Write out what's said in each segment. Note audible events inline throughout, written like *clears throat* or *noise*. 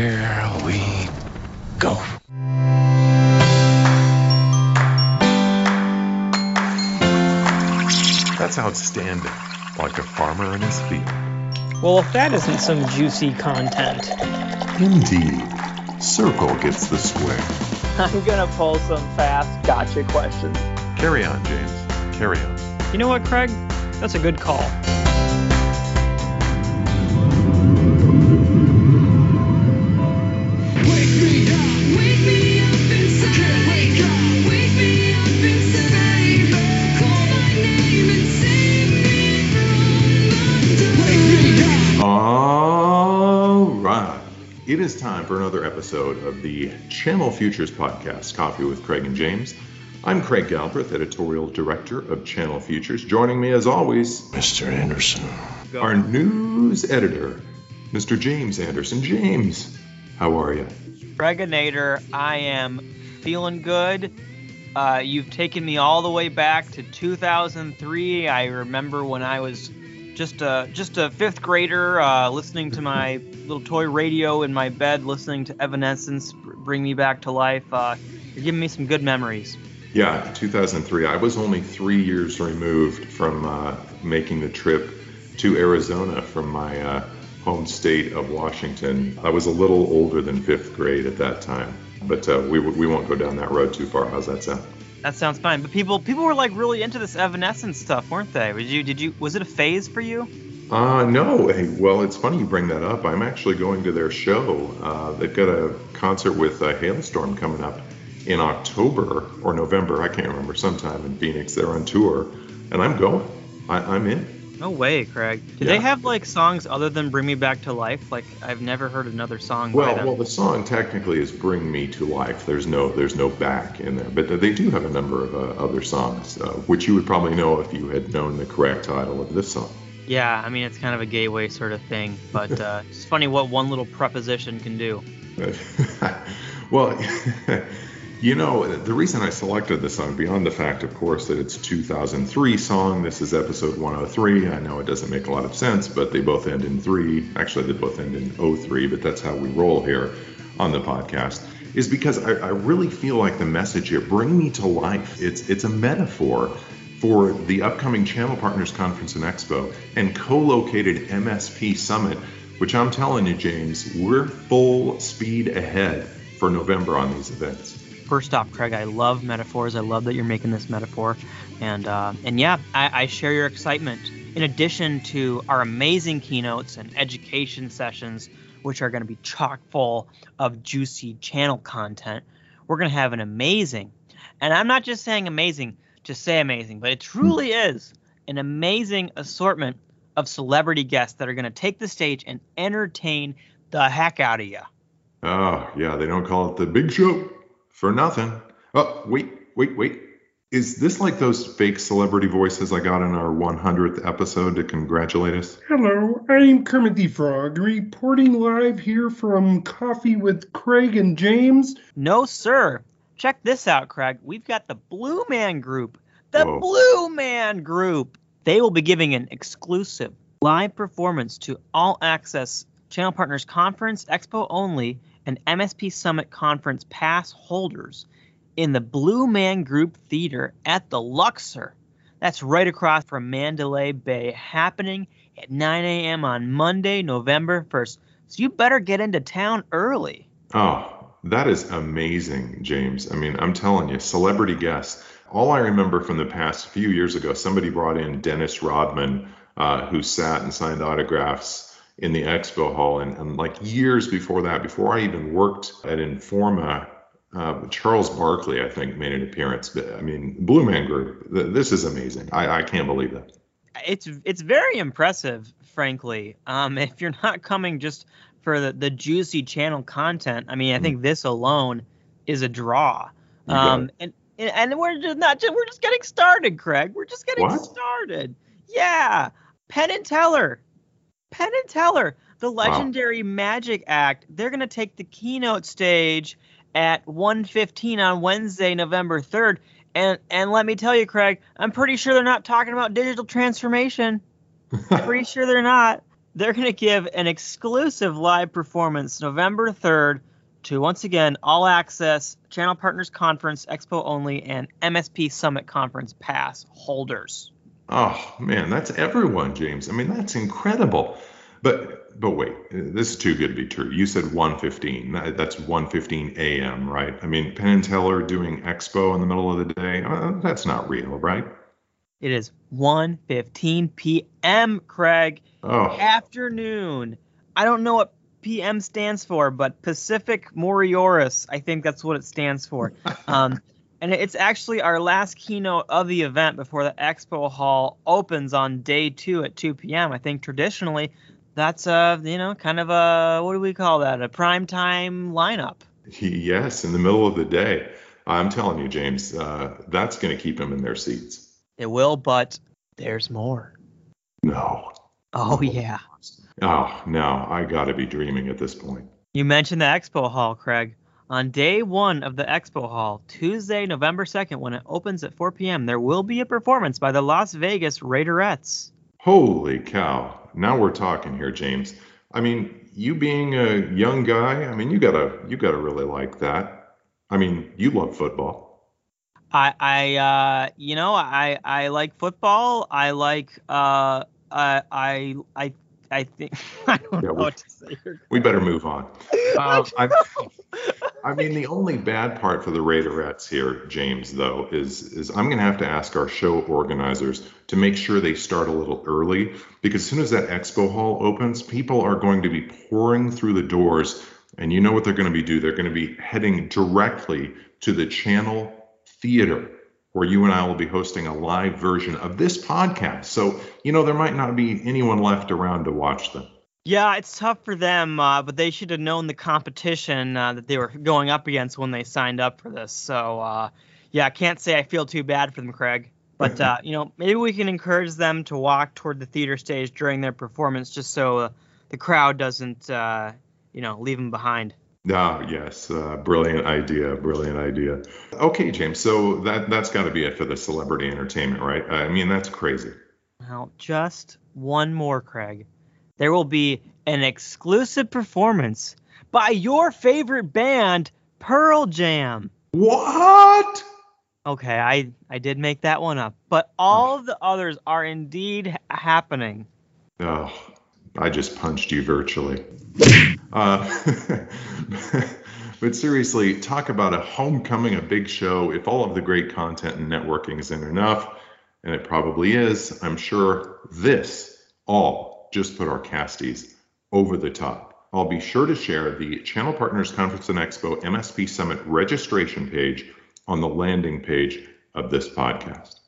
Here we go. That's outstanding. Like a farmer in his field. Well, if that isn't some juicy content. Indeed. Circle gets the square. I'm gonna pull some fast gotcha questions. Carry on, James. Carry on. You know what, Craig? That's a good call. Time for another episode of the Channel Futures podcast, Coffee with Craig and James. I'm Craig Galbraith, editorial director of Channel Futures. Joining me, as always, Mr. Anderson. our news editor, Mr. James Anderson. James, how are you? Reginator, I am feeling good. Uh, you've taken me all the way back to 2003. I remember when I was just a just a fifth grader, uh, listening to my *laughs* little toy radio in my bed, listening to Evanescence bring me back to life. Uh, you're giving me some good memories. Yeah, 2003. I was only three years removed from uh, making the trip to Arizona from my uh, home state of Washington. I was a little older than fifth grade at that time, but uh, we, we won't go down that road too far. How's that sound? That sounds fine. But people people were like really into this Evanescence stuff, weren't they? Did you did you was it a phase for you? Uh, no. Hey, well, it's funny you bring that up. I'm actually going to their show. Uh, they've got a concert with uh, Halestorm coming up in October or November. I can't remember. Sometime in Phoenix. They're on tour, and I'm going. I, I'm in. No way, Craig. Do Yeah. they have like songs other than "Bring Me Back to Life"? Like I've never heard another song by Well, them. well, the song technically is "Bring Me to Life." There's no, there's no back in there, but they do have a number of uh, other songs, uh, which you would probably know if you had known the correct title of this song. Yeah, I mean it's kind of a gateway sort of thing, but uh, *laughs* it's funny what one little preposition can do. *laughs* well, *laughs* you know, the reason I selected the song, beyond the fact, of course, that it's 2003 song, this is episode 103. I know it doesn't make a lot of sense, but they both end in three. Actually, they both end in 03, but that's how we roll here on the podcast. Is because I, I really feel like the message here, bring me to life. It's it's a metaphor for the upcoming Channel Partners Conference and Expo and co-located MSP Summit, which I'm telling you, James, we're full speed ahead for November on these events. First off, Craig, I love metaphors. I love that you're making this metaphor, and uh, and yeah, I, I share your excitement. In addition to our amazing keynotes and education sessions, which are going to be chock full of juicy channel content, we're going to have an amazing, and I'm not just saying amazing to say amazing, but it hmm. truly is an amazing assortment of celebrity guests that are going to take the stage and entertain the heck out of you. Oh, ah, yeah, they don't call it the big show for nothing. Oh, wait, wait, wait. Is this like those fake celebrity voices I got in our 100th episode to congratulate us? Hello, I'm Kermit the Frog, reporting live here from Coffee with Craig and James. No, sir. Check this out, Craig. We've got the Blue Man Group. The Whoa. Blue Man Group. They will be giving an exclusive live performance to All Access Channel Partners Conference, Expo only, and MSP Summit Conference pass holders in the Blue Man Group Theater at the Luxor. That's right across from Mandalay Bay, happening at 9 a.m. on Monday, November 1st. So you better get into town early. Oh, that is amazing, James. I mean, I'm telling you, celebrity guests. All I remember from the past few years ago, somebody brought in Dennis Rodman, uh, who sat and signed autographs in the expo hall. And, and like years before that, before I even worked at Informa, uh, Charles Barkley, I think, made an appearance. But, I mean, Blue Man Group, th- this is amazing. I, I can't believe that. it's it's very impressive, frankly. Um, *laughs* if you're not coming just for the, the juicy channel content, I mean, I think this alone is a draw. Um, and and we're just not just we're just getting started, Craig. We're just getting What? started. Yeah, Penn and Teller, Penn and Teller, the legendary Magic Act. They're gonna take the keynote stage at 1:15 on Wednesday, November 3rd. And and let me tell you, Craig, I'm pretty sure they're not talking about digital transformation. *laughs* pretty sure they're not. They're going to give an exclusive live performance November 3rd to once again all access channel partners conference expo only and msp summit conference pass holders Oh man, that's everyone, James. I mean, that's incredible. But but wait, this is too good to be true. You said 1:15. That's 1:15 a.m., right? I mean, Penn and Teller doing Expo in the middle of the day. Uh, that's not real, right? It is 1.15 p.m craig. Oh, afternoon. I don't know what pm stands for but pacific morioris i think that's what it stands for. *laughs* Um, and it's actually our last keynote of the event before the expo hall opens on day two at 2 p.m i think traditionally that's a you know kind of a what do we call that? A prime time lineup. Yes, in the middle of the day. I'm telling you, James, uh, that's going to keep them in their seats. It will but there's more No. oh yeah Oh no, I got to be dreaming at this point. You mentioned the expo hall, Craig. On day one of the expo hall, Tuesday, November 2nd, when it opens at 4 p.m., there will be a performance by the Las Vegas Raiderettes. Holy cow. Now we're talking here, James. I mean, you being a young guy, I mean, you gotta you gotta really like that. I mean, you love football. I, I, uh, you know, I, I like football. I like, uh, I, I, I, I think *laughs* I don't Yeah, know we- what to say. here. We better move on. Um, I, I mean, the only bad part for the Raiderettes here, James, though, is is I'm going to have to ask our show organizers to make sure they start a little early because as soon as that expo hall opens, people are going to be pouring through the doors, and you know what they're going to be do? They're going to be heading directly to the Channel Theater. Where you and I will be hosting a live version of this podcast. So, you know, there might not be anyone left around to watch them. Yeah, it's tough for them, uh, but they should have known the competition uh, that they were going up against when they signed up for this. So, uh, yeah, I can't say I feel too bad for them, Craig. But *laughs* uh, you know, maybe we can encourage them to walk toward the theater stage during their performance, just so uh, the crowd doesn't, uh, you know, leave them behind. Ah, yes, uh, brilliant idea, brilliant idea. Okay, James, so that that's got to be it for the celebrity entertainment, right? I mean, that's crazy. Well, just one more, Craig. There will be an exclusive performance by your favorite band, Pearl Jam. What? Okay, I I did make that one up, but all of the others are indeed happening. Oh, I just punched you virtually. *laughs* Uh, *laughs* but seriously, talk about a homecoming, a big show. If all of the great content and networking isn't enough, and it probably is, I'm sure this all just put our casties over the top. I'll be sure to share the Channel Partners Conference and Expo MSP Summit registration page on the landing page of this podcast.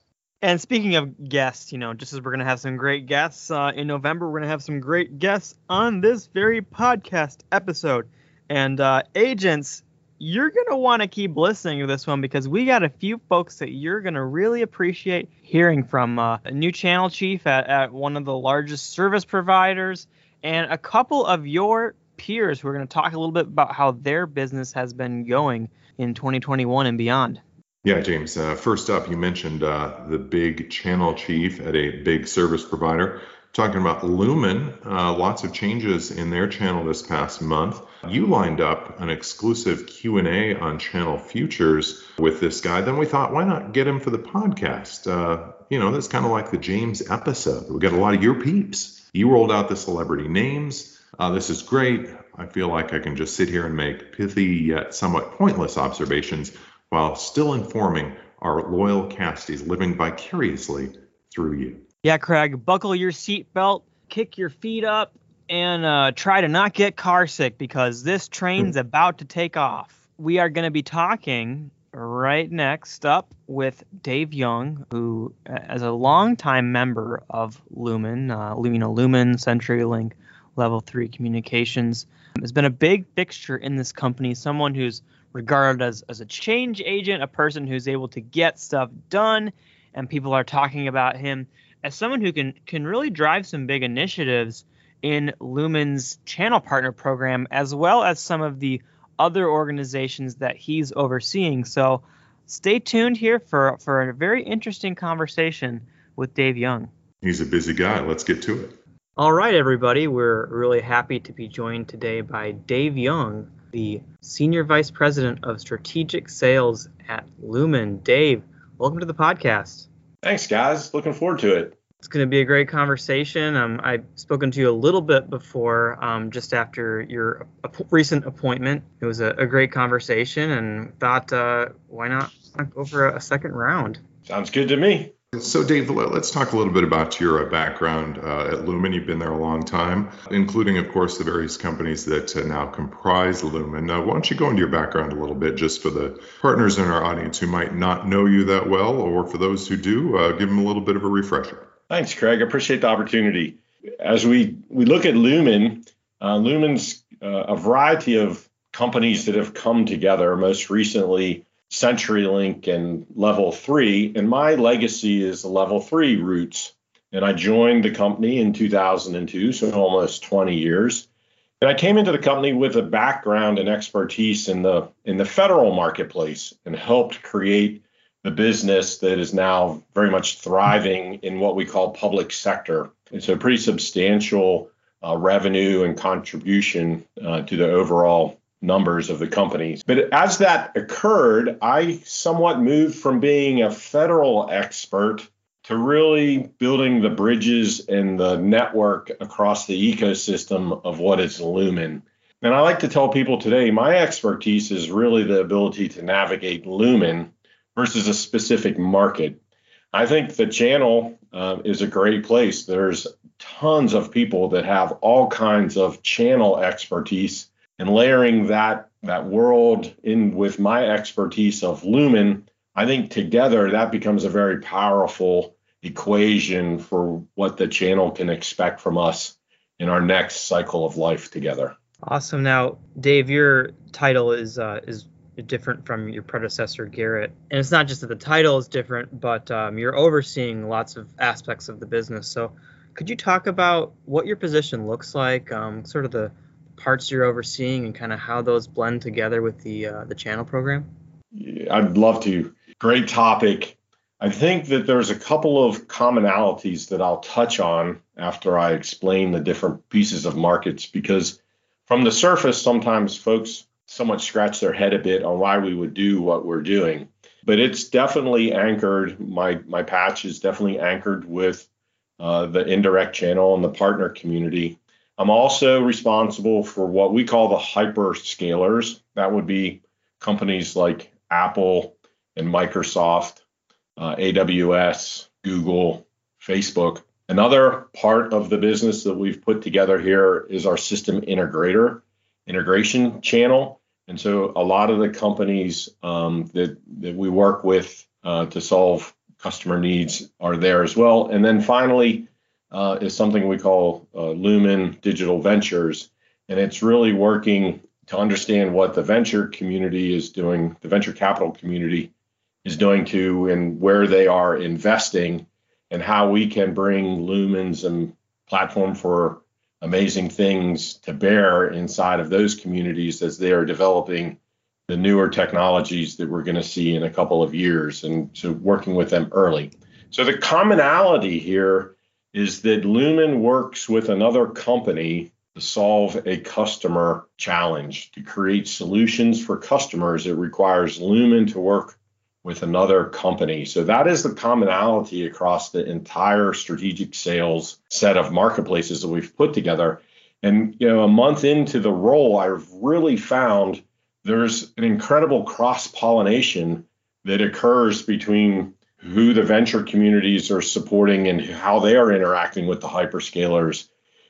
And speaking of guests, you know, just as we're gonna have some great guests uh, in November, we're gonna have some great guests on this very podcast episode. And uh, agents, you're gonna want to keep listening to this one because we got a few folks that you're gonna really appreciate hearing from. Uh, a new channel chief at, at one of the largest service providers, and a couple of your peers who are gonna talk a little bit about how their business has been going in 2021 and beyond. Yeah, James. Uh, first up, you mentioned uh, the big channel chief at a big service provider. Talking about Lumen, uh, lots of changes in their channel this past month. You lined up an exclusive Q and A on Channel Futures with this guy. Then we thought, why not get him for the podcast? Uh, you know, that's kind of like the James episode. We got a lot of your peeps. You rolled out the celebrity names. Uh, this is great. I feel like I can just sit here and make pithy yet somewhat pointless observations while still informing our loyal casties living vicariously through you. Yeah, Craig, buckle your seatbelt, kick your feet up, and uh, try to not get car sick because this train's about to take off. We are going to be talking right next up with Dave Young, who, uh, as a longtime member of Lumen, uh, you know, Lumen, CenturyLink, Level 3 Communications, has been a big fixture in this company, someone who's regarded as, as a change agent, a person who's able to get stuff done, and people are talking about him as someone who can can really drive some big initiatives in Lumen's channel partner program, as well as some of the other organizations that he's overseeing. So stay tuned here for, for a very interesting conversation with Dave Young. He's a busy guy. Let's get to it. All right, everybody. We're really happy to be joined today by Dave Young, the Senior Vice President of Strategic Sales at Lumen. Dave, welcome to the podcast. Thanks, guys. Looking forward to it. It's going to be a great conversation. Um, I've spoken to you a little bit before, um, just after your ap- recent appointment. It was a, a, great conversation, and thought, uh, why not go for a, a second round? Sounds good to me. So, Dave, let's talk a little bit about your uh, background uh, at Lumen. You've been there a long time, including, of course, the various companies that uh, now comprise Lumen. Uh, why don't you go into your background a little bit, just for the partners in our audience who might not know you that well, or for those who do, uh, give them a little bit of a refresher. Thanks, Craig. I appreciate the opportunity. As we, we look at Lumen, Lumen's a variety of companies that have come together, most recently, CenturyLink and level three. And my legacy is the level three roots. And I joined the company in 2002, so almost 20 years. And I came into the company with a background and expertise in the in the federal marketplace and helped create the business that is now very much thriving in what we call public sector. It's a pretty substantial uh, revenue and contribution uh, to the overall numbers of the companies. But as that occurred, I somewhat moved from being a federal expert to really building the bridges and the network across the ecosystem of what is Lumen. And I like to tell people today my expertise is really the ability to navigate Lumen versus a specific market. I think the channel uh, is a great place. There's tons of people that have all kinds of channel expertise and layering that that world in with my expertise of lumen i think together that becomes a very powerful equation for what the channel can expect from us in our next cycle of life together. Awesome. Now dave your title is uh, is different from your predecessor garrett. And it's not just that the title is different but um, you're overseeing lots of aspects of the business. So could you talk about what your position looks like um, sort of the parts you're overseeing and kind of how those blend together with the uh, the channel program? I'd love to. Great topic. I think that there's a couple of commonalities that I'll touch on after I explain the different pieces of markets because from the surface, sometimes folks somewhat scratch their head a bit on why we would do what we're doing. But it's definitely anchored. My my patch is definitely anchored with uh, the indirect channel and the partner community I'm also responsible for what we call the hyperscalers. That would be companies like Apple and Microsoft, uh, AWS, Google, Facebook. Another part of the business that we've put together here is our system integrator integration channel. And so a lot of the companies um, that, that we work with uh, to solve customer needs are there as well. And then finally, uh, is something we call uh, Lumen Digital Ventures, and it's really working to understand what the venture community is doing, the venture capital community is doing to, and where they are investing, and how we can bring Lumen's and platform for amazing things to bear inside of those communities as they are developing the newer technologies that we're going to see in a couple of years, and so working with them early. So the commonality here is that Lumen works with another company to solve a customer challenge. To create solutions for customers, it requires Lumen to work with another company. So that is the commonality across the entire strategic sales set of marketplaces that we've put together. And you know, a month into the role, I've really found there's an incredible cross pollination that occurs between who the venture communities are supporting and how they are interacting with the hyperscalers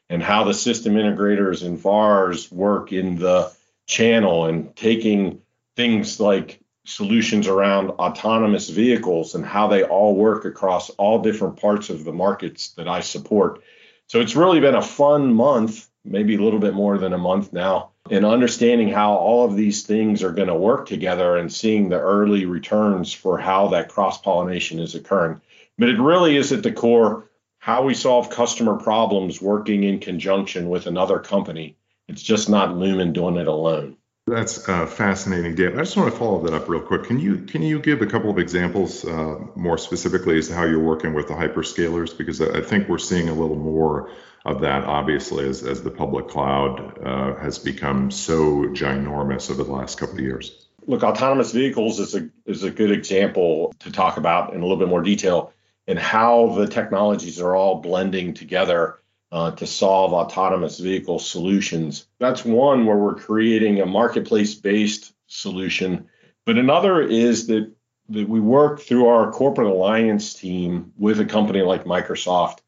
and how the system integrators and VARs work in the channel and taking things like solutions around autonomous vehicles and how they all work across all different parts of the markets that I support. So it's really been a fun month, maybe a little bit more than a month now, and understanding how all of these things are going to work together and seeing the early returns for how that cross pollination is occurring. But it really is at the core how we solve customer problems working in conjunction with another company. It's just not Lumen doing it alone. That's uh, fascinating, Dave. I just want to follow that up real quick. Can you can you give a couple of examples uh, more specifically as to how you're working with the hyperscalers? Because I think we're seeing a little more of that, obviously, as, as the public cloud uh, has become so ginormous over the last couple of years. Look, autonomous vehicles is a is a good example to talk about in a little bit more detail and how the technologies are all blending together uh, to solve autonomous vehicle solutions. That's one where we're creating a marketplace based solution. But another is that, that we work through our corporate alliance team with a company like Microsoft,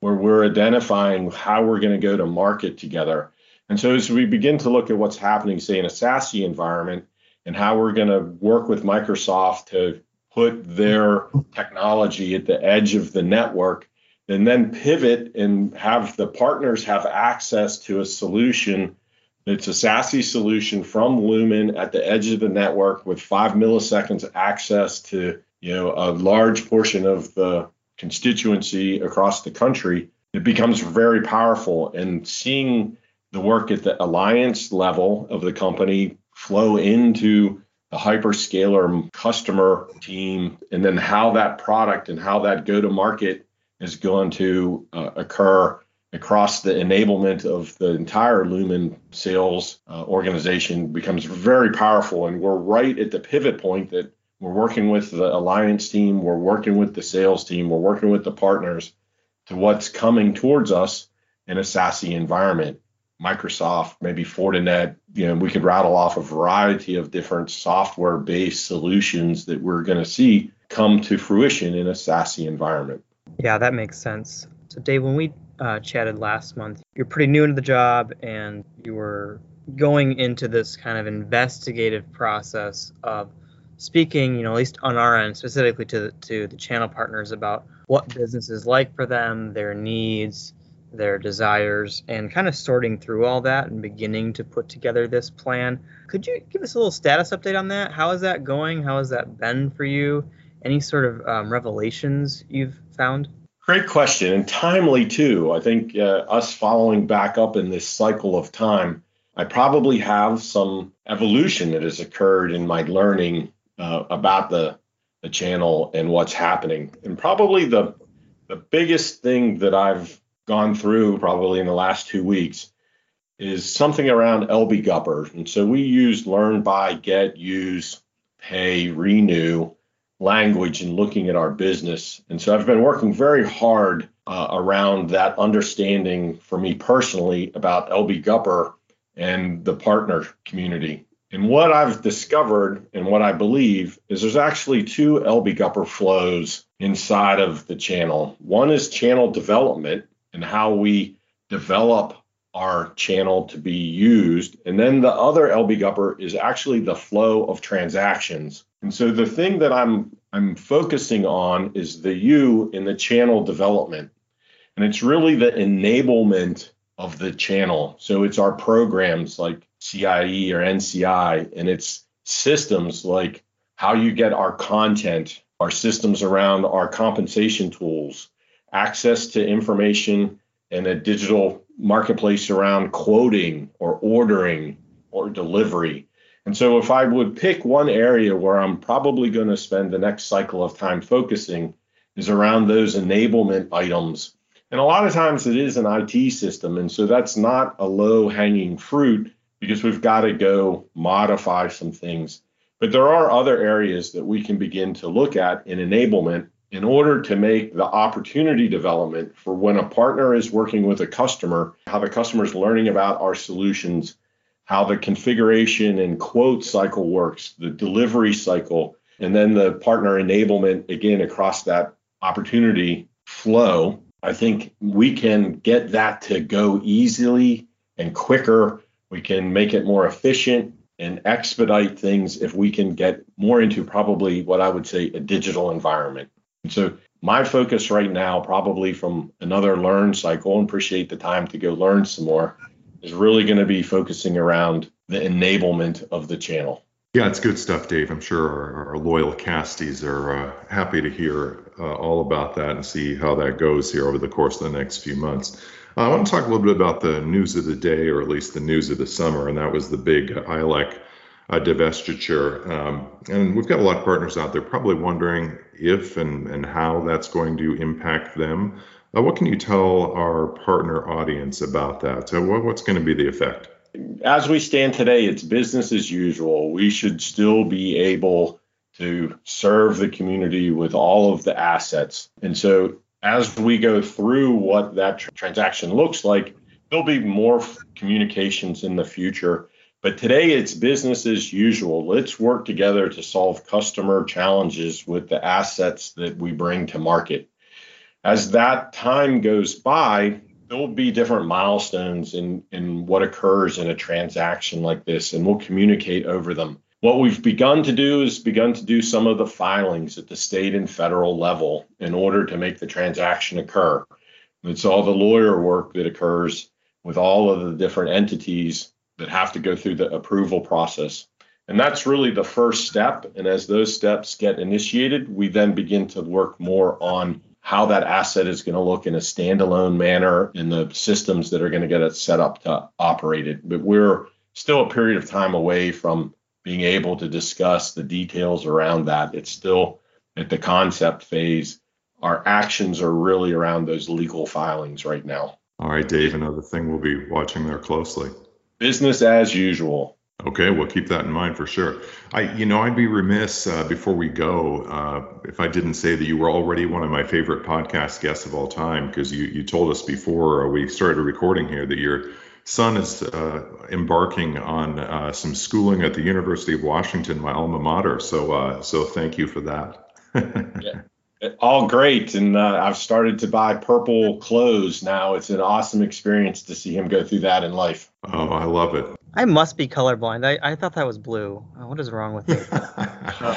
where we're identifying how we're going to go to market together. And so as we begin to look at what's happening, say, in a SASE environment, and how we're going to work with Microsoft to put their technology at the edge of the network and then pivot and have the partners have access to a solution that's a SASE solution from Lumen at the edge of the network with five milliseconds access to you know a large portion of the constituency across the country. It becomes very powerful, and seeing the work at the alliance level of the company flow into the hyperscaler customer team, and then how that product and how that go to market is going to uh, occur across the enablement of the entire Lumen sales uh, organization becomes very powerful. And we're right at the pivot point that we're working with the alliance team, we're working with the sales team, we're working with the partners to what's coming towards us in a SASE environment. Microsoft, maybe Fortinet, you know, we could rattle off a variety of different software based solutions that we're going to see come to fruition in a SASE environment. Yeah, that makes sense. So, Dave, when we uh, chatted last month, you're pretty new into the job and you were going into this kind of investigative process of speaking, you know, at least on our end, specifically to the, to the channel partners about what business is like for them, their needs, their desires, and kind of sorting through all that and beginning to put together this plan. Could you give us a little status update on that? How is that going? How has that been for you? Any sort of um, revelations you've found? Great question and timely too. I think uh, us following back up in this cycle of time, I probably have some evolution that has occurred in my learning uh, about the the channel and what's happening. And probably the the biggest thing that I've gone through probably in the last two weeks is something around LB Gupper. And so we use learn, buy, get, use, pay, renew language and looking at our business. And so I've been working very hard uh, around that understanding for me personally about LB Gupper and the partner community. And what I've discovered and what I believe is there's actually two LB Gupper flows inside of the channel. One is channel development and how we develop our channel to be used. And then the other LB Gupper is actually the flow of transactions. And so the thing that I'm I'm focusing on is the U in the channel development. And it's really the enablement of the channel. So it's our programs like CIE or NCI, and it's systems like how you get our content, our systems around our compensation tools, access to information and a digital marketplace around quoting or ordering or delivery. And so, if I would pick one area where I'm probably going to spend the next cycle of time focusing, is around those enablement items. And a lot of times it is an IT system. And so that's not a low hanging fruit because we've got to go modify some things. But there are other areas that we can begin to look at in enablement in order to make the opportunity development for when a partner is working with a customer, how the customer is learning about our solutions, how the configuration and quote cycle works, the delivery cycle, and then the partner enablement again across that opportunity flow. I think we can get that to go easily and quicker. We can make it more efficient and expedite things if we can get more into probably what I would say a digital environment. So my focus right now, probably from another learn cycle, and appreciate the time to go learn some more, is really going to be focusing around the enablement of the channel. Yeah, it's good stuff, Dave. I'm sure our, our loyal casties are uh, happy to hear uh, all about that and see how that goes here over the course of the next few months. Uh, I want to talk a little bit about the news of the day, or at least the news of the summer, and that was the big ILEC uh, divestiture. Um, and we've got a lot of partners out there probably wondering if and, and how that's going to impact them. Uh, what can you tell our partner audience about that? So, what, what's going to be the effect? As we stand today, it's business as usual. We should still be able to serve the community with all of the assets. And so, as we go through what that tr- transaction looks like, there'll be more f- communications in the future. But today, it's business as usual. Let's work together to solve customer challenges with the assets that we bring to market as that time goes by, there will be different milestones in, in what occurs in a transaction like this, and we'll communicate over them. What we've begun to do is begun to do some of the filings at the state and federal level in order to make the transaction occur. It's all the lawyer work that occurs with all of the different entities that have to go through the approval process. And that's really the first step. And as those steps get initiated, we then begin to work more on how that asset is going to look in a standalone manner in the systems that are going to get it set up to operate it. But we're still a period of time away from being able to discuss the details around that. It's still at the concept phase. Our actions are really around those legal filings right now. All right, Dave, another thing we'll be watching there closely. Business as usual. Okay, we'll keep that in mind for sure. I, you know, I'd be remiss uh, before we go uh, if I didn't say that you were already one of my favorite podcast guests of all time because you you told us before we started recording here that your son is uh, embarking on uh, some schooling at the University of Washington, my alma mater. So uh, so thank you for that. *laughs* yeah. All great, and uh, I've started to buy purple clothes now. It's an awesome experience to see him go through that in life. Oh, I love it. I must be colorblind. I, I thought that was blue. Oh, what is wrong with me? *laughs*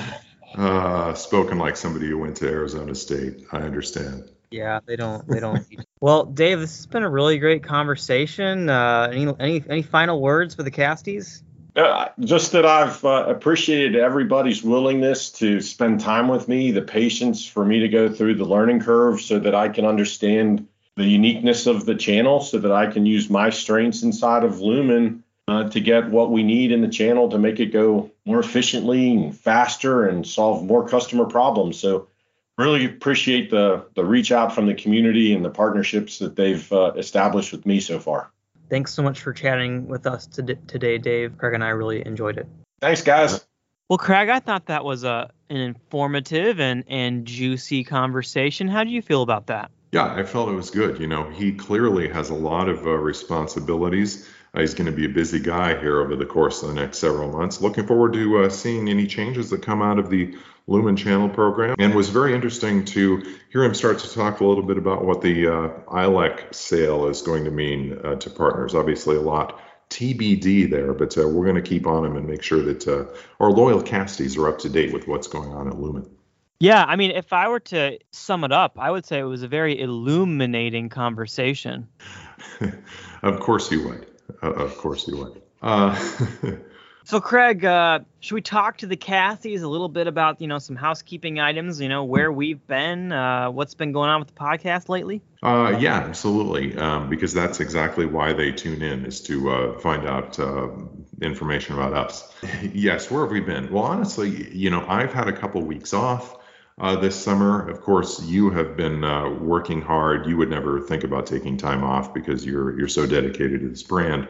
uh, spoken like somebody who went to Arizona State. I understand. Yeah, they don't. They don't. *laughs* well, Dave, this has been a really great conversation. Uh, any any any final words for the casties? Uh, just that I've uh, appreciated everybody's willingness to spend time with me, the patience for me to go through the learning curve, so that I can understand the uniqueness of the channel, so that I can use my strengths inside of Lumen uh, to get what we need in the channel to make it go more efficiently and faster and solve more customer problems. So really appreciate the the reach out from the community and the partnerships that they've uh, established with me so far. Thanks so much for chatting with us today, Dave. Craig and I really enjoyed it. Thanks, guys. Well, Craig, I thought that was a an informative and and juicy conversation. How do you feel about that? Yeah, I felt it was good. You know, he clearly has a lot of uh, responsibilities uh, he's going to be a busy guy here over the course of the next several months. Looking forward to uh, seeing any changes that come out of the Lumen Channel program. And was very interesting to hear him start to talk a little bit about what the uh, ILEC sale is going to mean uh, to partners. Obviously, a lot TBD there, but uh, we're going to keep on him and make sure that uh, our loyal casties are up to date with what's going on at Lumen. Yeah, I mean, if I were to sum it up, I would say it was a very illuminating conversation. *laughs* of course you would. Uh, of course you would. Uh, *laughs* so, Craig, uh, should we talk to the Cassies a little bit about you know some housekeeping items? You know where we've been, uh, what's been going on with the podcast lately? Uh, yeah, absolutely. Um, because that's exactly why they tune in is to uh, find out information about us. *laughs* yes, where have we been? Well, honestly, you know, I've had a couple weeks off. Uh, this summer. Of course, you have been uh, working hard. You would never think about taking time off because you're you're so dedicated to this brand.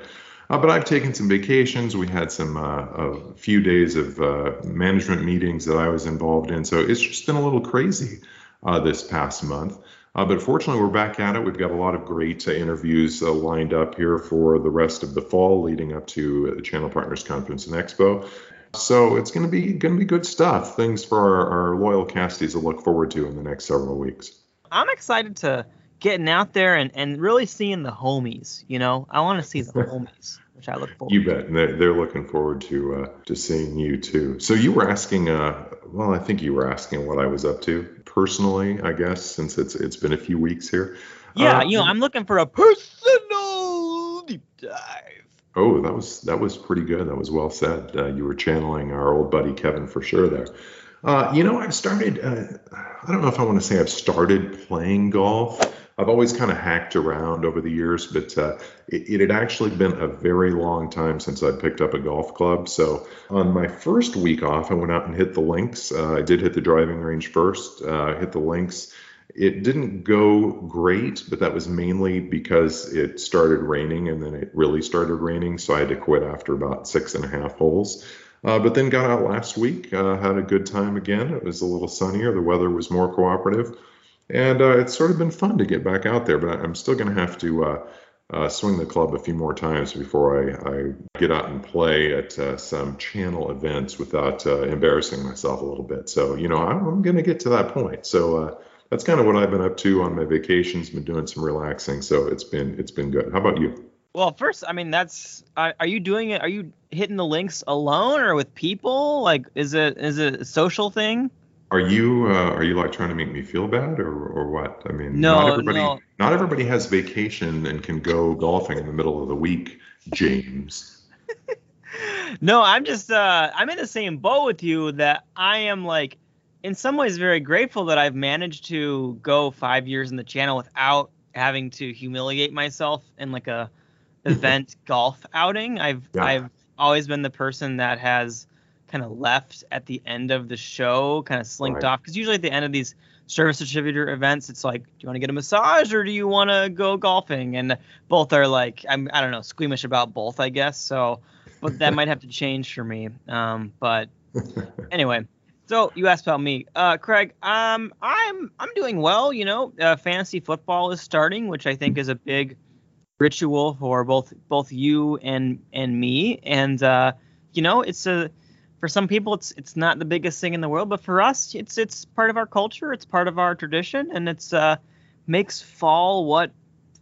Uh, but I've taken some vacations. We had some uh, a few days of uh, management meetings that I was involved in. So it's just been a little crazy uh, this past month. but fortunately, we're back at it. We've got a lot of great interviews lined up here for the rest of the fall, leading up to the Channel Partners Conference and Expo. So it's going to be going to be good stuff. Things for our, our loyal casties to look forward to in the next several weeks. I'm excited to getting out there and, and really seeing the homies. You know, I want to see the *laughs* homies, which I look forward. You bet. They're, they're looking forward to uh, to seeing you too. So you were asking, uh, well, I think you were asking what I was up to personally. I guess since it's it's been a few weeks here. Yeah, uh, you know, I'm looking for a personal deep dive. Oh, that was that was pretty good. That was well said. Uh, you were channeling our old buddy Kevin for sure there. Uh, you know, I've started. Uh, I don't know if I want to say I've started playing golf, I've always kind of hacked around over the years, but uh, it, it, had actually been a very long time since I'd picked up a golf club. So on my first week off, I went out and hit the links. Uh, I did hit the driving range first, uh, hit the links. It didn't go great, but that was mainly because it started raining and then it really started raining. So I had to quit after about six and a half holes. Uh, but then got out last week, uh, had a good time again. It was a little sunnier, the weather was more cooperative, and uh, it's sort of been fun to get back out there. But I'm still going to have to uh, uh, swing the club a few more times before I, I get out and play at uh, some channel events without embarrassing myself a little bit. So, you know, I'm, I'm going to get to that point. So that's kind of what I've been up to on my vacations. Been doing some relaxing, so it's been it's been good. How about you? Well, first, I mean, that's are you doing it? Are you hitting the links alone or with people? Like, is it is it a social thing? Are you uh, are you like trying to make me feel bad or or what? I mean, no, not everybody no. not everybody has vacation and can go golfing in the middle of the week, James. *laughs* no, I'm just uh, I'm in the same boat with you that I am like in some ways very grateful that I've managed to go five years in the channel without having to humiliate myself in like a *laughs* event golf outing. I've yeah. I've always been the person that has kind of left at the end of the show, kind of slinked right. off. Because usually at the end of these service distributor events, it's like, do you want to get a massage or do you want to go golfing? And both are like, I'm I don't know, squeamish about both, I guess. So, but that might have to change for me. Um, but *laughs* anyway. So you asked about me, uh, Craig. Um, I'm I'm doing well. You know, uh, fantasy football is starting, which I think is a big ritual for both both you and and me. And uh, you know, it's a for some people it's it's not the biggest thing in the world, but for us, it's it's part of our culture, it's part of our tradition, and it's uh, makes fall what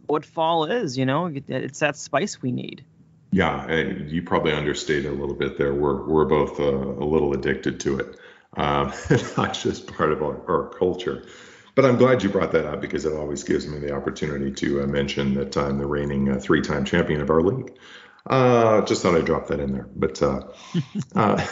what fall is. You know, it's that spice we need. Yeah, you probably understated a little bit there. We're we're both uh, a little addicted to it, um, *laughs* not just part of our, our culture. But I'm glad you brought that up because it always gives me the opportunity to uh, mention that I'm the reigning uh, three time champion of our league. Uh, just thought I'd drop that in there. But uh, *laughs* uh,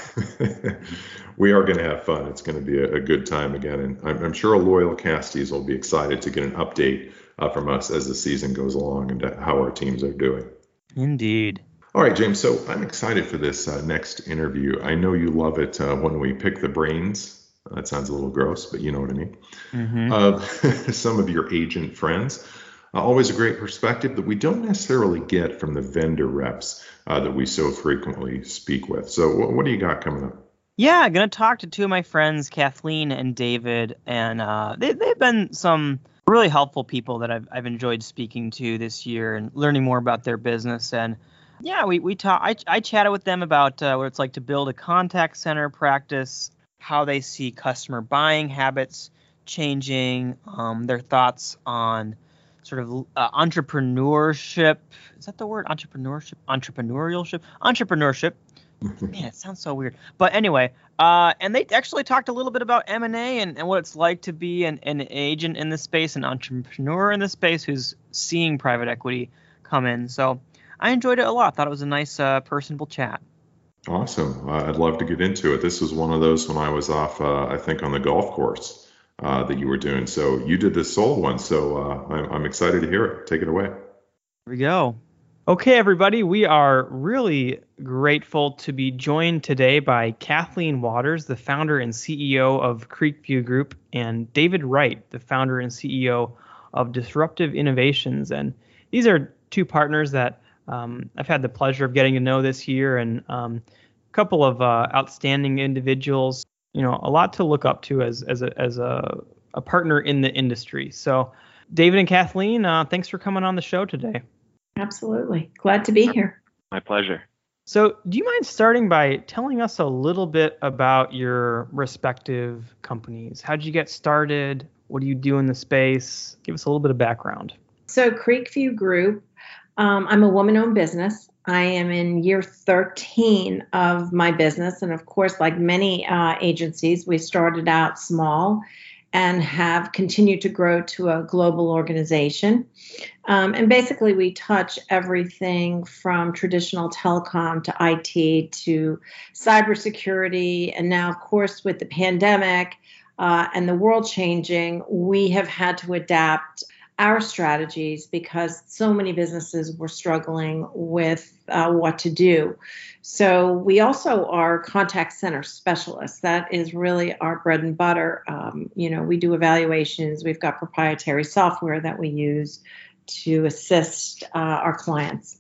*laughs* we are going to have fun. It's going to be a, a, good time again. And I'm, I'm, sure a loyal casties will be excited to get an update uh, from us as the season goes along and how our teams are doing. Indeed. All right, James. So I'm excited for this next interview. I know you love it when we pick the brains that sounds a little gross, but you know what I mean. Mm-hmm. Uh, *laughs* some of your agent friends. Uh, always a great perspective that we don't necessarily get from the vendor reps uh, that we so frequently speak with. So, what, what do you got coming up? Yeah, I'm gonna talk to two of my friends, Kathleen and David, and uh, they, they've been some really helpful people that I've, I've enjoyed speaking to this year and learning more about their business. And yeah, we we talk. I, I chatted with them about uh, what it's like to build a contact center practice how they see customer buying habits changing, um, their thoughts on sort of uh, entrepreneurship. Is that the word? Entrepreneurship? Entrepreneurialship? Entrepreneurship. Man, it sounds so weird. But anyway, uh, and they actually talked a little bit about M&A and, and what it's like to be an, an agent in this space, an entrepreneur in this space who's seeing private equity come in. So I enjoyed it a lot. Thought it was a nice, uh, personable chat. Awesome. Uh, I'd love to get into it. This was one of those when I was off, uh, I think, on the golf course uh, that you were doing. So you did this solo one. So uh, I'm, I'm excited to hear it. Take it away. Here we go. Okay, everybody, we are really grateful to be joined today by Kathleen Waters, the founder and CEO of Creekview Group, and David Wright, the founder and CEO of Disruptive Innovations. And these are two partners that um, I've had the pleasure of getting to know this year and um, a couple of uh, outstanding individuals. You know, a lot to look up to as as a as a, a partner in the industry. So, David and Kathleen, uh, thanks for coming on the show today. Absolutely, glad to be here. My pleasure. So, do you mind starting by telling us a little bit about your respective companies? How did you get started? What do you do in the space? Give us a little bit of background. So, Creekview Group um, I'm a woman owned business. I am in year 13 of my business. And of course, like many uh, agencies, we started out small and have continued to grow to a global organization. Um, and basically, we touch everything from traditional telecom to IT to cybersecurity. And now, of course, with the pandemic uh, and the world changing, we have had to adapt our strategies because so many businesses were struggling with uh, what to do. So we also are contact center specialists. That is really our bread and butter. Um, you know, we do evaluations. We've got proprietary software that we use to assist uh, our clients,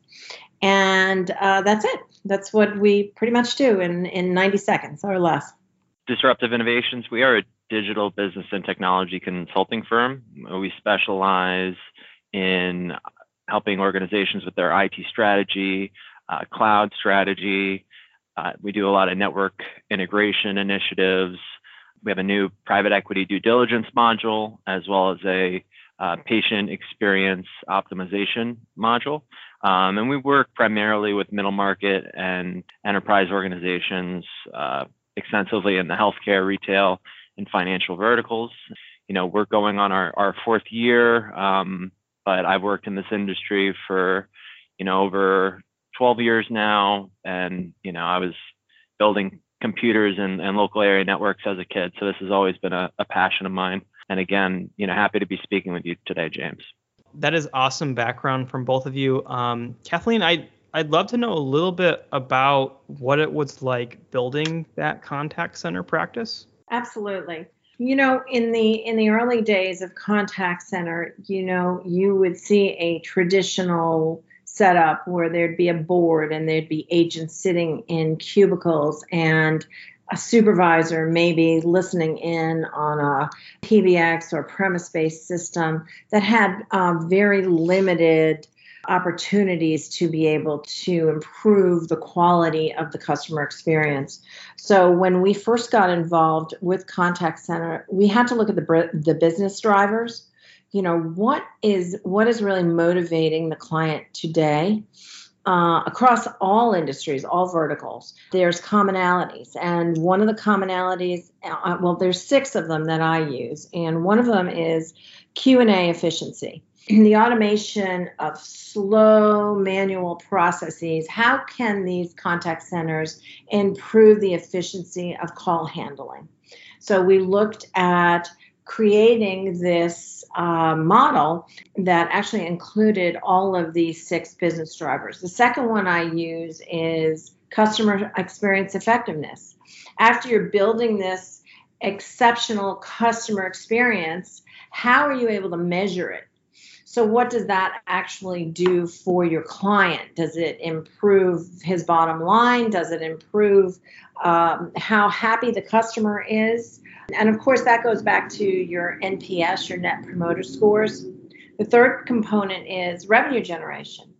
and uh, that's it. That's what we pretty much do in in 90 seconds or less. Disruptive Innovations. We are a digital business and technology consulting firm. We specialize in helping organizations with their IT strategy, uh, cloud strategy. Uh, we do a lot of network integration initiatives. We have a new private equity due diligence module, as well as a uh, patient experience optimization module. Um, and we work primarily with middle market and enterprise organizations uh, extensively in the healthcare, retail, and financial verticals. You know, we're going on our, our fourth year, um, but I've worked in this industry for, you know, over 12 years now. And, you know, I was building computers and, and local area networks as a kid. So this has always been a, a passion of mine. And again, you know, happy to be speaking with you today, James. That is awesome background from both of you. Um, Kathleen, I I'd love to know a little bit about what it was like building that contact center practice. Absolutely. You know, in the in the early days of contact center, you know, you would see a traditional setup where there'd be a board and there'd be agents sitting in cubicles and a supervisor maybe listening in on a PBX or premise based system that had um, very limited opportunities to be able to improve the quality of the customer experience. So when we first got involved with contact center, we had to look at the the business drivers. You know, what is what is really motivating the client today? Uh, across all industries, all verticals, there's commonalities, and one of the commonalities, uh, well, there's six of them that I use, and one of them is Q and A efficiency *clears throat* the automation of slow manual processes, how can these contact centers improve the efficiency of call handling? So we looked at creating this uh, model that actually included all of these six business drivers. The second one I use is customer experience effectiveness. After you're building this exceptional customer experience, how are you able to measure it? So, what does that actually do for your client? Does it improve his bottom line? Does it improve um, how happy the customer is? And of course, that goes back to your NPS, your net promoter scores. The third component is revenue generation.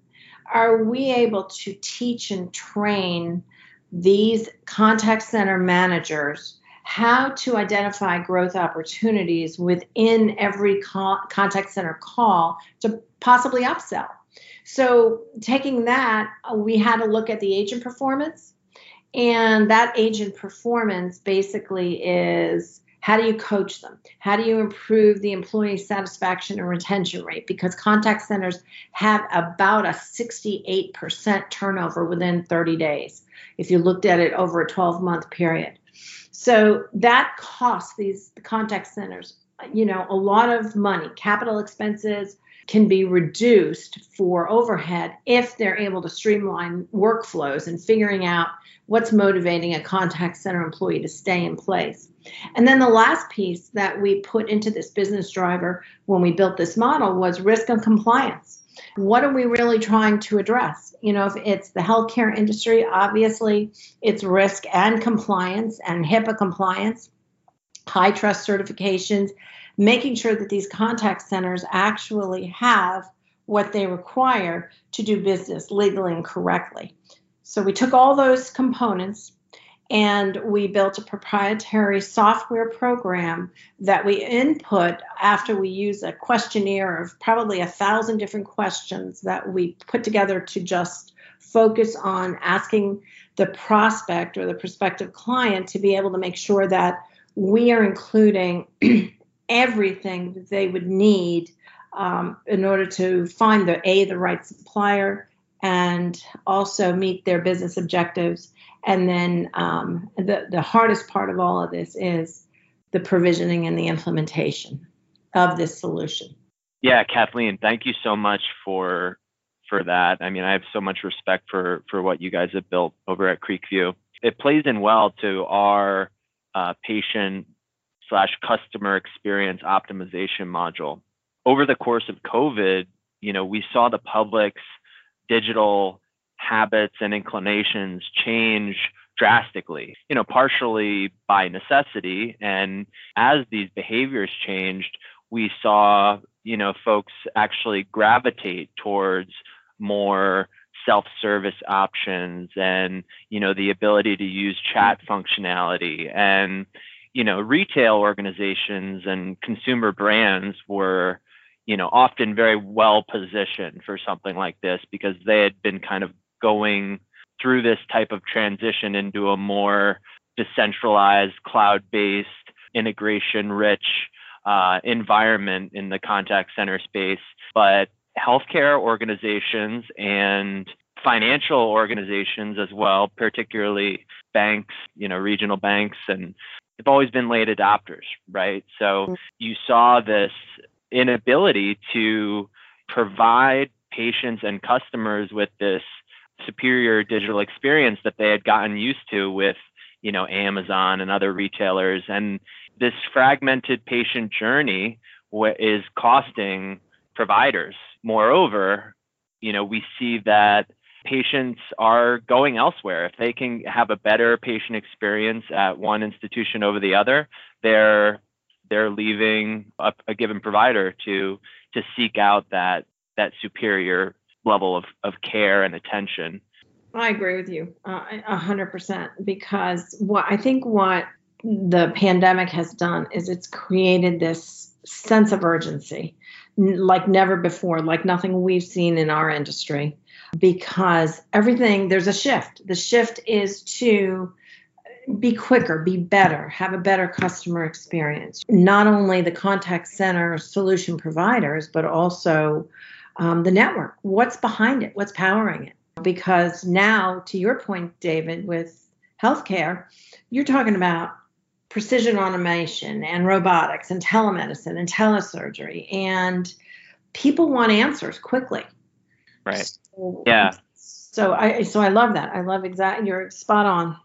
Are we able to teach and train these contact center managers how to identify growth opportunities within every call, contact center call to possibly upsell. So, taking that, uh, we had to look at the agent performance. And that agent performance basically is how do you coach them? How do you improve the employee satisfaction and retention rate? Because contact centers have about a 68% turnover within 30 days if you looked at it over a 12 month period. So that costs these contact centers, you know, a lot of money. Capital expenses can be reduced for overhead if they're able to streamline workflows and figuring out what's motivating a contact center employee to stay in place. And then the last piece that we put into this business driver when we built this model was risk and compliance what are we really trying to address? You know, if it's the healthcare industry, obviously it's risk and compliance and HIPAA compliance, HITRUST certifications, making sure that these contact centers actually have what they require to do business legally and correctly. So we took all those components and we built a proprietary software program that we input after we use a questionnaire of probably a thousand different questions that we put together to just focus on asking the prospect or the prospective client to be able to make sure that we are including *clears throat* everything that they would need um, in order to find the a the right supplier and also meet their business objectives and then um, the, the hardest part of all of this is the provisioning and the implementation of this solution. Yeah, Kathleen, thank you so much for for that. I mean, I have so much respect for for what you guys have built over at Creekview. It plays in well to our uh, patient slash customer experience optimization module. Over the course of COVID, you know, we saw the public's digital habits and inclinations change drastically, you know, partially by necessity. And as these behaviors changed, we saw, you know, folks actually gravitate towards more self-service options and you know the ability to use chat functionality and you know retail organizations and consumer brands were you know often very well positioned for something like this because they had been kind of going through this type of transition into a more decentralized, cloud based, integration rich uh, environment in the contact center space. But healthcare organizations and financial organizations as well, particularly banks, you know, regional banks, and they've always been late adopters, right? So you saw this inability to provide patients and customers with this superior digital experience that they had gotten used to with you know Amazon and other retailers. And this fragmented patient journey is costing providers. Moreover you know we see that patients are going elsewhere. If they can have a better patient experience at one institution over the other they're they're leaving a, a given provider to to seek out that that superior level of, of care and attention. I agree with you uh, a hundred percent because what I think what the pandemic has done is it's created this sense of urgency like never before, like nothing we've seen in our industry because everything there's a shift. The shift is to be quicker, be better, have a better customer experience. Not only the contact center solution providers, but also um, the network. What's behind it? What's powering it? Because now, to your point, David, with healthcare, you're talking about precision automation and robotics and telemedicine and telesurgery, and people want answers quickly. Right. So, yeah. So I so I love that. I love exactly. You're spot on.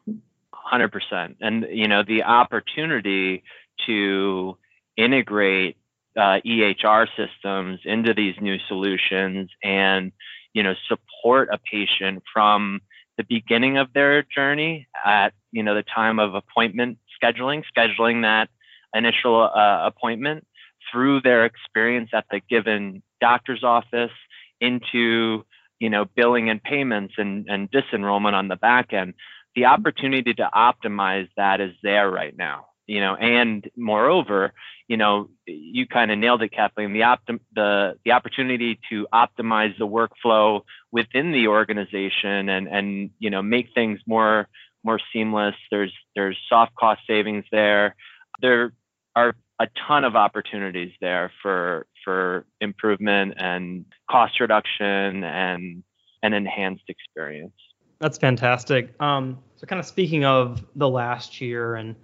Hundred percent. And you know the opportunity to integrate uh, EHR systems into these new solutions and you know support a patient from the beginning of their journey at you know the time of appointment scheduling scheduling that initial uh, appointment through their experience at the given doctor's office into you know billing and payments and, and disenrollment on the back end the opportunity to optimize that is there right now you know, and moreover, you know, you kind of nailed it, Kathleen. The optim- the the opportunity to optimize the workflow within the organization and and you know make things more more seamless. There's there's soft cost savings there. There are a ton of opportunities there for for improvement and cost reduction and an enhanced experience. That's fantastic. Um, so kind of speaking of the last year and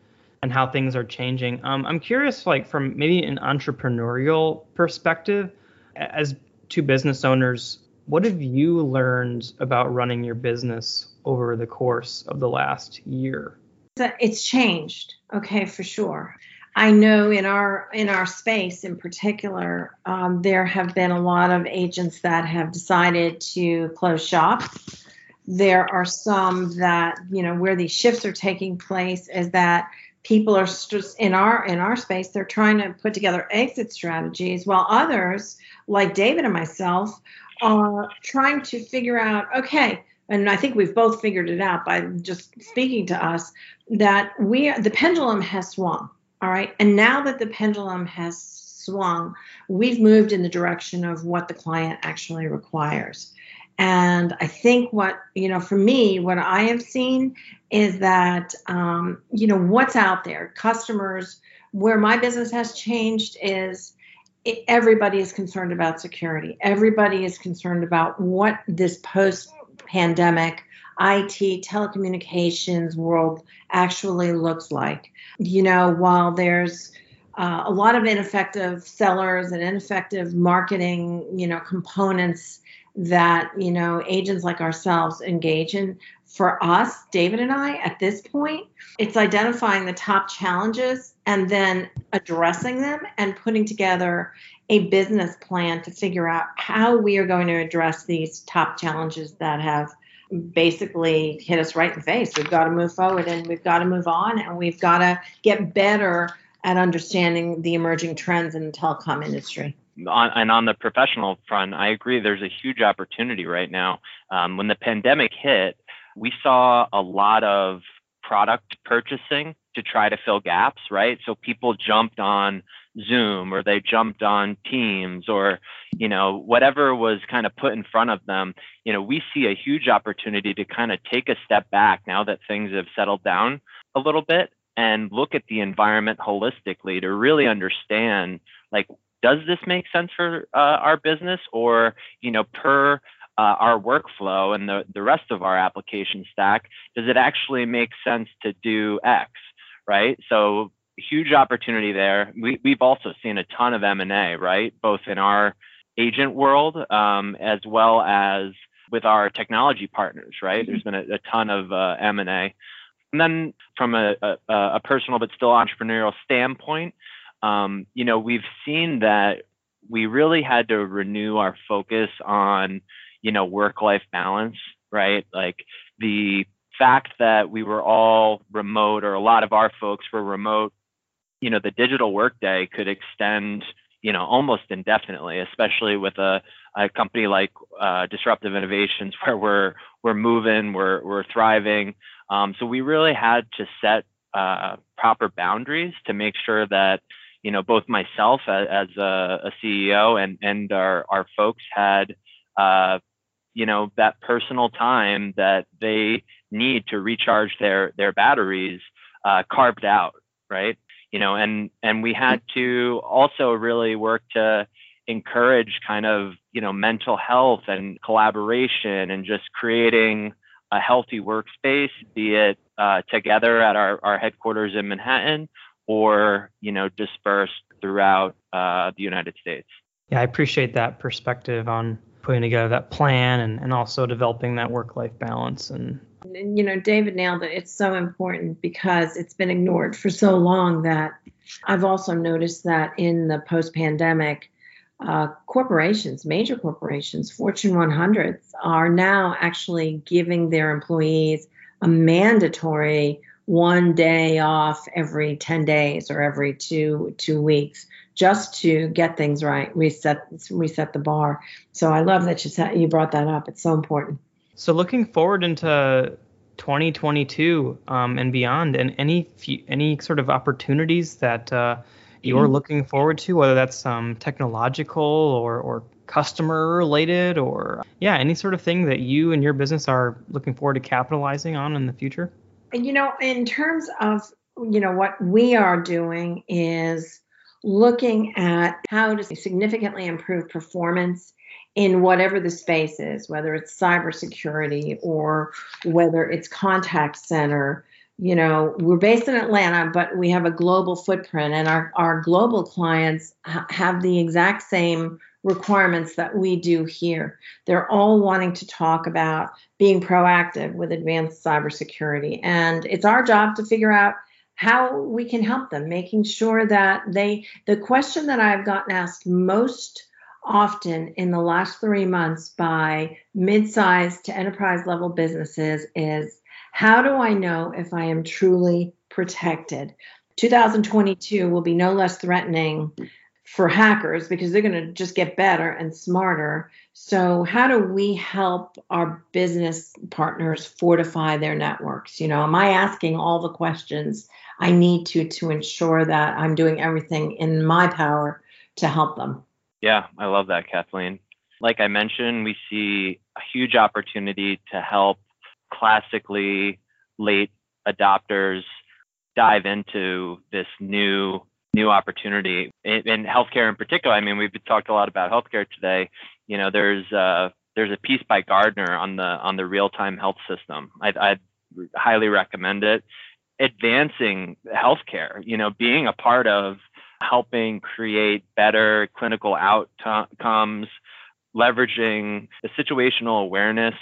and how things are changing. Um, I'm curious, like from maybe an entrepreneurial perspective, as two business owners, what have you learned about running your business over the course of the last year? It's changed, okay, for sure. I know in our in our space in particular, um, there have been a lot of agents that have decided to close shop. There are some that you know where these shifts are taking place is that people are just in our in our space they're trying to put together exit strategies while others like david and myself are trying to figure out okay and i think we've both figured it out by just speaking to us that we the pendulum has swung all right? And now that the pendulum has swung we've moved in the direction of what the client actually requires and I think what, you know, for me, what I have seen is that, um, you know, what's out there, customers, where my business has changed is it, everybody is concerned about security. Everybody is concerned about what this post pandemic IT telecommunications world actually looks like. You know, while there's uh, a lot of ineffective sellers and ineffective marketing, you know, components that you know agents like ourselves engage in. For us, David and I, at this point, it's identifying the top challenges and then addressing them and putting together a business plan to figure out how we are going to address these top challenges that have basically hit us right in the face. We've got to move forward and we've got to move on and we've got to get better at understanding the emerging trends in the telecom industry. On, and on the professional front, I agree. There's a huge opportunity right now. Um, when the pandemic hit, we saw a lot of product purchasing to try to fill gaps, right? So people jumped on Zoom or they jumped on Teams or, you know, whatever was kind of put in front of them. You know, we see a huge opportunity to kind of take a step back now that things have settled down a little bit and look at the environment holistically to really understand like does this make sense for uh, our business? Or you know per uh, our workflow and the, the rest of our application stack does it actually make sense to do x right? So huge opportunity there. We, we've also seen a ton of m&a right? Both in our agent world um, as well as with our technology partners right? There's been a, a ton of uh, m&a and then from a, a, a personal but still entrepreneurial standpoint, um, you know, we've seen that we really had to renew our focus on, you know, work-life balance, right? Like the fact that we were all remote or a lot of our folks were remote, you know, the digital workday could extend, you know, almost indefinitely, especially with a, a company like uh, Disruptive Innovations *laughs* where we're we're moving, we're we're thriving. Um, so we really had to set uh, proper boundaries to make sure that you know both myself as, as a, a, CEO and and our our folks had uh, you know that personal time that they need to recharge their their batteries uh, carved out, right? You know, and and we had to also really work to encourage kind of you know mental health and collaboration and just creating a healthy workspace, be it uh, together at our, our headquarters in Manhattan or, you know, dispersed throughout uh, the United States. Yeah, I appreciate that perspective on putting together that plan and, and also developing that work life balance. And, you know, David nailed it. It's so important because it's been ignored for so long that I've also noticed that in the post pandemic, uh, corporations, major corporations, Fortune 100s, are now actually giving their employees a mandatory one day off every 10 days or every two two weeks just to get things right reset reset the bar so i love that you said you brought that up it's so important so looking forward into 2022 um, and beyond and any any sort of opportunities that uh, you're mm-hmm. looking forward to, whether that's um, technological or, or customer related or yeah, any sort of thing that you and your business are looking forward to capitalizing on in the future? You know, in terms of you know what we are doing is looking at how to significantly improve performance in whatever the space is, whether it's cybersecurity or whether it's contact center. You know, we're based in Atlanta, but we have a global footprint, and our, our global clients ha- have the exact same requirements that we do here. They're all wanting to talk about being proactive with advanced cybersecurity. And it's our job to figure out how we can help them, making sure that they, the question that I've gotten asked most often in the last three months by mid sized to enterprise level businesses is how do I know if I am truly protected? 2022 will be no less threatening for hackers because they're going to just get better and smarter. So, how do we help our business partners fortify their networks? You know, am I asking all the questions I need to to ensure that I'm doing everything in my power to help them? Yeah, I love that, Kathleen. Like I mentioned, we see a huge opportunity to help classically late adopters dive into this new new opportunity in, in, healthcare in particular. I mean, we've talked a lot about healthcare today. You know, there's uh, there's a piece by Gartner on the on the real time health system. I'd, I'd highly recommend it. Advancing healthcare, you know, being a part of helping create better clinical outcomes, leveraging the situational awareness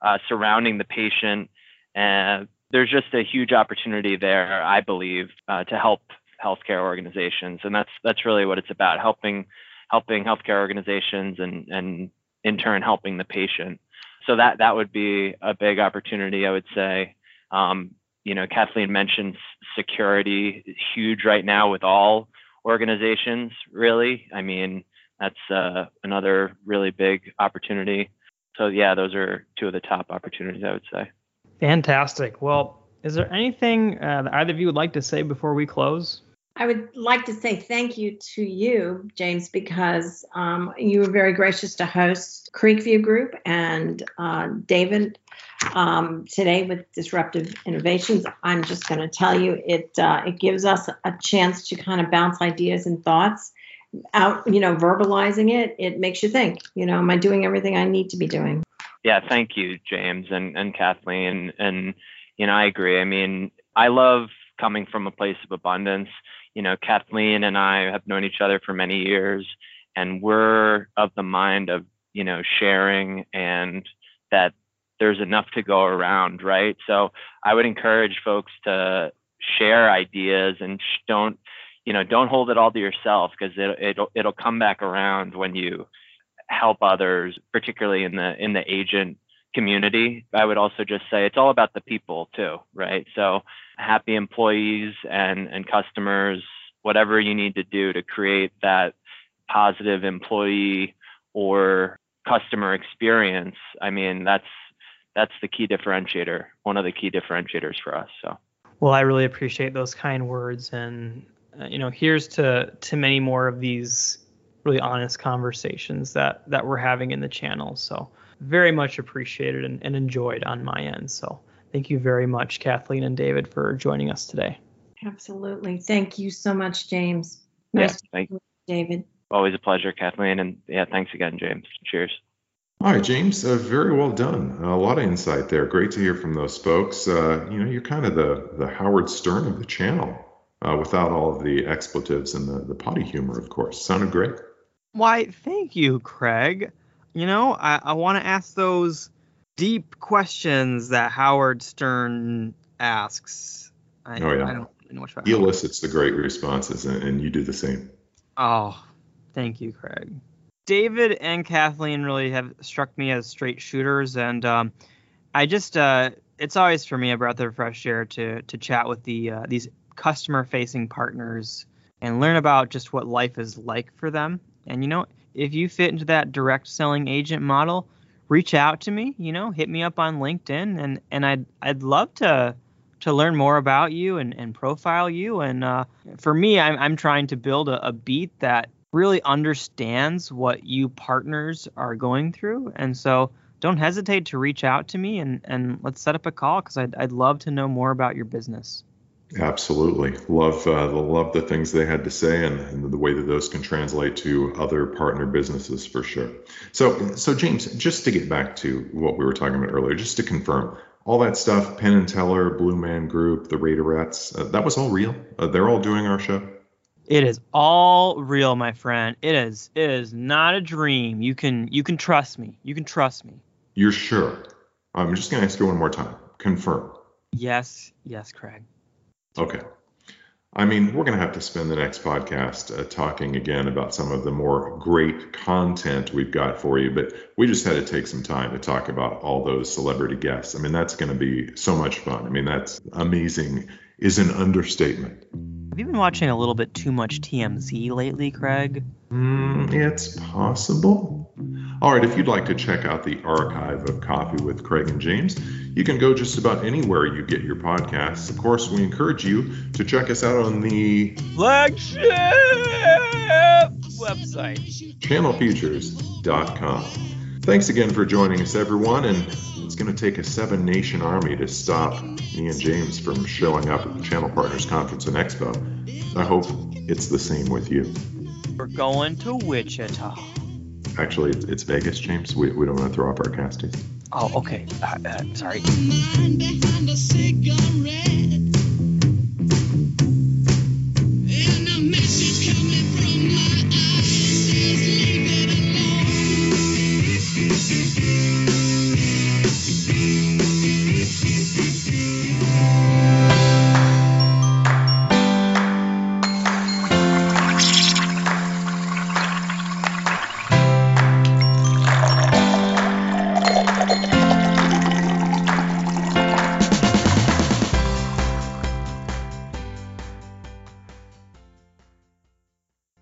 uh, surrounding the patient. And there's just a huge opportunity there, I believe, uh, to help healthcare organizations, and that's that's really what it's about helping helping healthcare organizations and and in turn helping the patient. So that that would be a big opportunity, I would say. Um, you know, Kathleen mentioned security huge right now with all organizations. Really, I mean, that's uh, another really big opportunity. So yeah, those are two of the top opportunities I would say. Fantastic. Well, is there anything uh, that either of you would like to say before we close? I would like to say thank you to you, James, because um, you were very gracious to host Creekview Group and uh, David um, today with Disruptive Innovations. I'm just going to tell you, it uh, it gives us a chance to kind of bounce ideas and thoughts out. You know, verbalizing it, it makes you think. You know, am I doing everything I need to be doing? Yeah, thank you, James and and Kathleen, and you know, I agree. I mean, I love coming from a place of abundance you know, Kathleen and I have known each other for many years, and we're of the mind of, you know, sharing and that there's enough to go around, right? So I would encourage folks to share ideas and don't, you know, don't hold it all to yourself because it, it'll it'll come back around when you help others, particularly in the in the agent community. I would also just say it's all about the people too, right? So happy employees and, and customers, whatever you need to do to create that positive employee or customer experience. I mean, that's that's the key differentiator, one of the key differentiators for us. So well, I really appreciate those kind words and uh, you know, here's to to many more of these really honest conversations that that we're having in the channel. So very much appreciated and, and enjoyed on my end. So thank you very much, Kathleen and David, for joining us today. Absolutely. Thank you so much, James. Nice yeah, thank you, David. Always a pleasure, Kathleen. And yeah, thanks again, James. Cheers. All right, James. Uh, very well done. A lot of insight there. Great to hear from those folks. Uh, you know, you're kind of the the Howard Stern of the channel, uh, without all of the expletives and the the potty humor, of course. Sounded great. Why, thank you, Craig. You know, I, I want to ask those deep questions that Howard Stern asks. I, oh, yeah. I don't know much about He elicits the great responses, and, and you do the same. Oh, thank you, Craig. David and Kathleen really have struck me as straight shooters, and um, I just uh, it's always for me a breath of fresh air to to chat with the uh, these customer facing partners and learn about just what life is like for them. And you know, if you fit into that direct selling agent model, reach out to me, you know, hit me up on LinkedIn and and I'd I'd love to to learn more about you and, and profile you. And uh, for me, I'm, I'm trying to build a, a beat that really understands what you partners are going through. And so don't hesitate to reach out to me and, and let's set up a call because I'd, I'd love to know more about your business. Absolutely, love uh, love the things they had to say and, and, the way that those can translate to other partner businesses for sure. So, so James, just to get back to what we were talking about earlier, just to confirm, all that stuff, Penn and Teller, Blue Man Group, the Raiderettes, uh, that was all real. Uh, they're all doing our show. It is all real, my friend. It is. It is not a dream. You can you can trust me. You can trust me. You're sure? I'm just gonna ask you one more time. Confirm. Yes. Yes, Craig. Okay. I mean, we're going to have to spend the next podcast uh, talking again about some of the more great content we've got for you, but we just had to take some time to talk about all those celebrity guests. I mean, that's going to be so much fun. I mean, that's amazing, is an understatement. Have you been watching a little bit too much TMZ lately, Craig? Mm, it's possible. All right, if you'd like to check out the archive of Coffee with Craig and James, you can go just about anywhere you get your podcasts. Of course, we encourage you to check us out on the flagship website, channelfutures.com. Thanks again for joining us, everyone, and it's going to take a seven nation army to stop me and James from showing up at the Channel Partners Conference and Expo. I hope it's the same with you. We're going to Wichita actually it's Vegas, James. We, we don't want to throw off our casting. Oh, okay. Uh, uh, sorry.